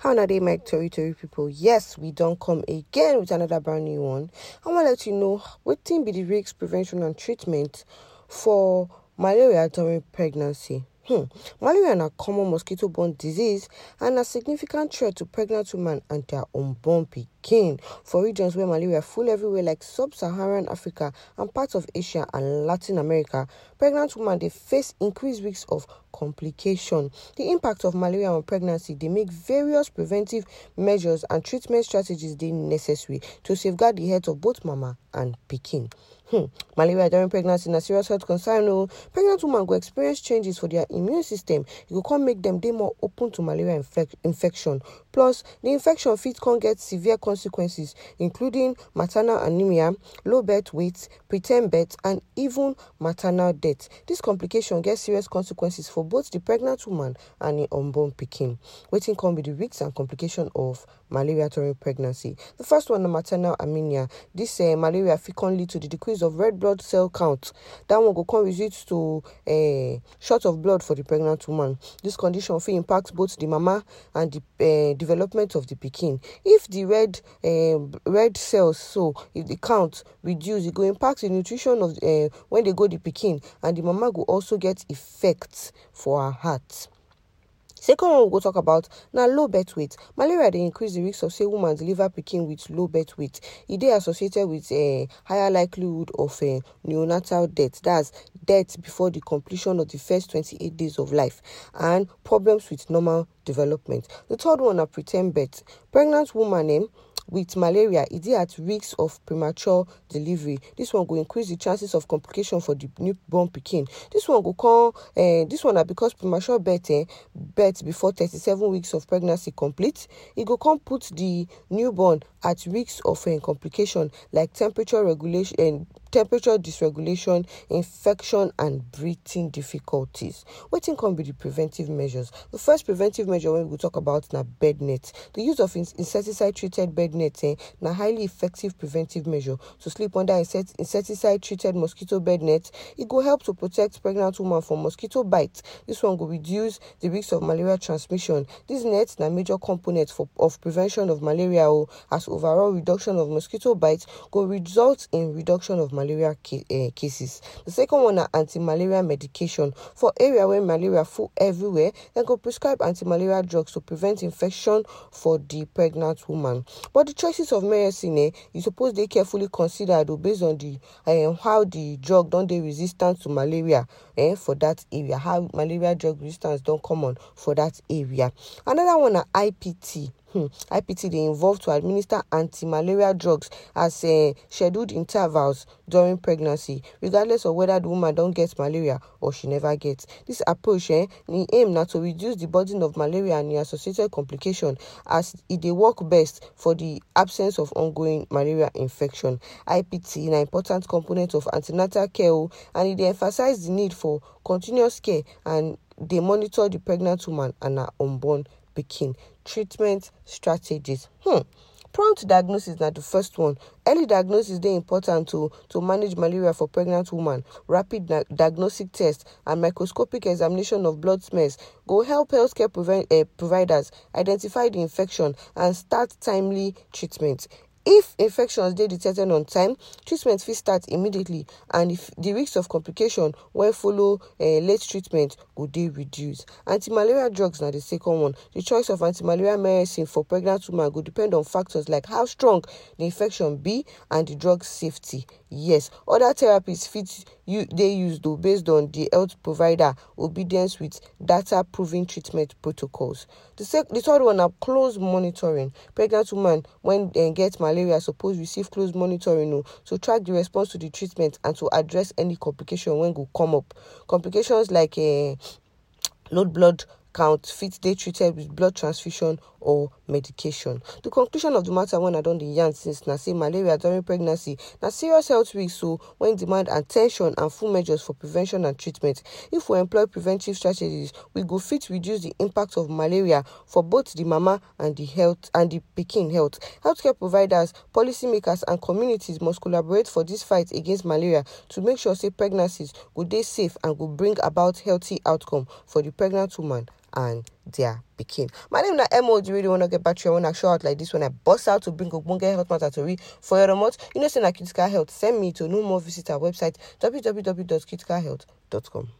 How now they make Tori people? Yes, we don't come again with another brand new one. I want to let you know what thing be the risk prevention and treatment for malaria during pregnancy. Hmm. Malaria is a common mosquito-borne disease and a significant threat to pregnant women and their unborn pikin. For regions where malaria is full everywhere like sub-Saharan Africa and parts of Asia and Latin America, pregnant women they face increased risks of complication. The impact of malaria on pregnancy they make various preventive measures and treatment strategies they necessary to safeguard the health of both mama and pikin. Hmm. Malaria during pregnancy is a serious health concern. No, oh. pregnant women go experience changes for their immune system. It will come make them they more open to malaria infec- infection. Plus, the infection fit can get severe consequences, including maternal anemia, low birth weight, preterm birth, and even maternal death. This complication gets serious consequences for both the pregnant woman and the unborn pikin. Waiting can be the risks and complication of malaria during pregnancy. The first one, the maternal anemia. This uh, malaria can lead to the decrease of red blood cell count. That one go come result to a uh, short of blood for the pregnant woman. This condition will impact both the mama and the uh, development of the pikin. If the red uh, red cells, so if the count reduce, it go impact the nutrition of uh, when they go the pikin, and the mama will also get effects for her heart. Second one we go talk about now low birth weight. Malaria they increase the risk of say woman deliver pikin with low birth weight. Is associated with a higher likelihood of a neonatal death. That's death before the completion of the first 28 days of life and problems with normal development. The third one are preterm birth. Pregnant woman name. Eh, with malaria is dey at risk of premature delivery. This one will increase the chances of complication for the newborn pikin. This one go come uh, this one na because premature birth eh, birth before thirty-seven weeks of pregnancy complete e go come put the newborn at risk of uh, complication like temperature regulation and temperature dysregulation, infection, and breathing difficulties. Wetin can be the preventive measures? The first preventive measure when we talk about na bed net. The use of insecticide treated bed net eh, highly effective preventive measure. To sleep under insecticide treated mosquito bed net, it will help to protect pregnant woman from mosquito bites. This one will reduce the risk of malaria transmission. This net na major component for, of prevention of malaria oh, as overall reduction of mosquito bites go result in reduction of malaria ca- uh, cases. The second one are anti-malaria medication. For area where malaria full everywhere, then go prescribe anti-malaria drugs to prevent infection for the pregnant woman. But the choices of medicine, eh, you suppose they carefully considered based on the uh, how the drug don't they resistant to malaria eh, for that area, how malaria drug resistance don't come on for that area. Another one are IPT. Hmm. IPT they involve to administer anti-malaria drugs as uh, scheduled intervals during pregnancy, regardless of whether the woman don't get malaria or she never gets. This approach, eh, the aim not to reduce the burden of malaria and the associated complication, as it they work best for the absence of ongoing malaria infection. IPT is an important component of antenatal care, oh, and it emphasize the need for continuous care and they monitor the pregnant woman and her unborn pikin. Treatment strategies. Hmm. Prompt diagnosis na the first one. Early diagnosis dey important to to manage malaria for pregnant woman. Rapid di- diagnostic test and microscopic examination of blood smears go help healthcare prevent, uh, providers identify the infection and start timely treatment. If infections dey detected on time, treatment fit start immediately and if the risk of complication wey follow um late treatment go dey reduced. Anti-malaria drugs na the second one. The choice of anti-malaria medicine for pregnant woman go depend on factors like how strong the infection be and the drug safety. Yes, other therapies fit you dey used though based on the health provider obedience with data proving treatment protocols. The sec the third one na close monitoring. Pregnant woman when dem get malaria suppose receive close monitoring o to track the response to the treatment and to address any complication wey go come up. Complications like um low blood count fit treated with blood transfusion or medication. The conclusion of the matter when I don dey yarn since na say malaria during pregnancy na serious health risk so when demand at ten tion and full measures for prevention and treatment. If we employ preventive strategies, we go fit reduce the impact of malaria for both the mama and the health and the pikin health. Healthcare providers, policymakers and communities must collaborate for this fight against malaria to make sure say pregnancies go dey safe and go bring about healthy outcome for the pregnant woman and their pikin. My name is really want to get back to you? I want to show out like this when I bust out to bring one health matter to read for your remote. You know, saying that critical health, send me to no more. Visit our website www.criticalhealth.com.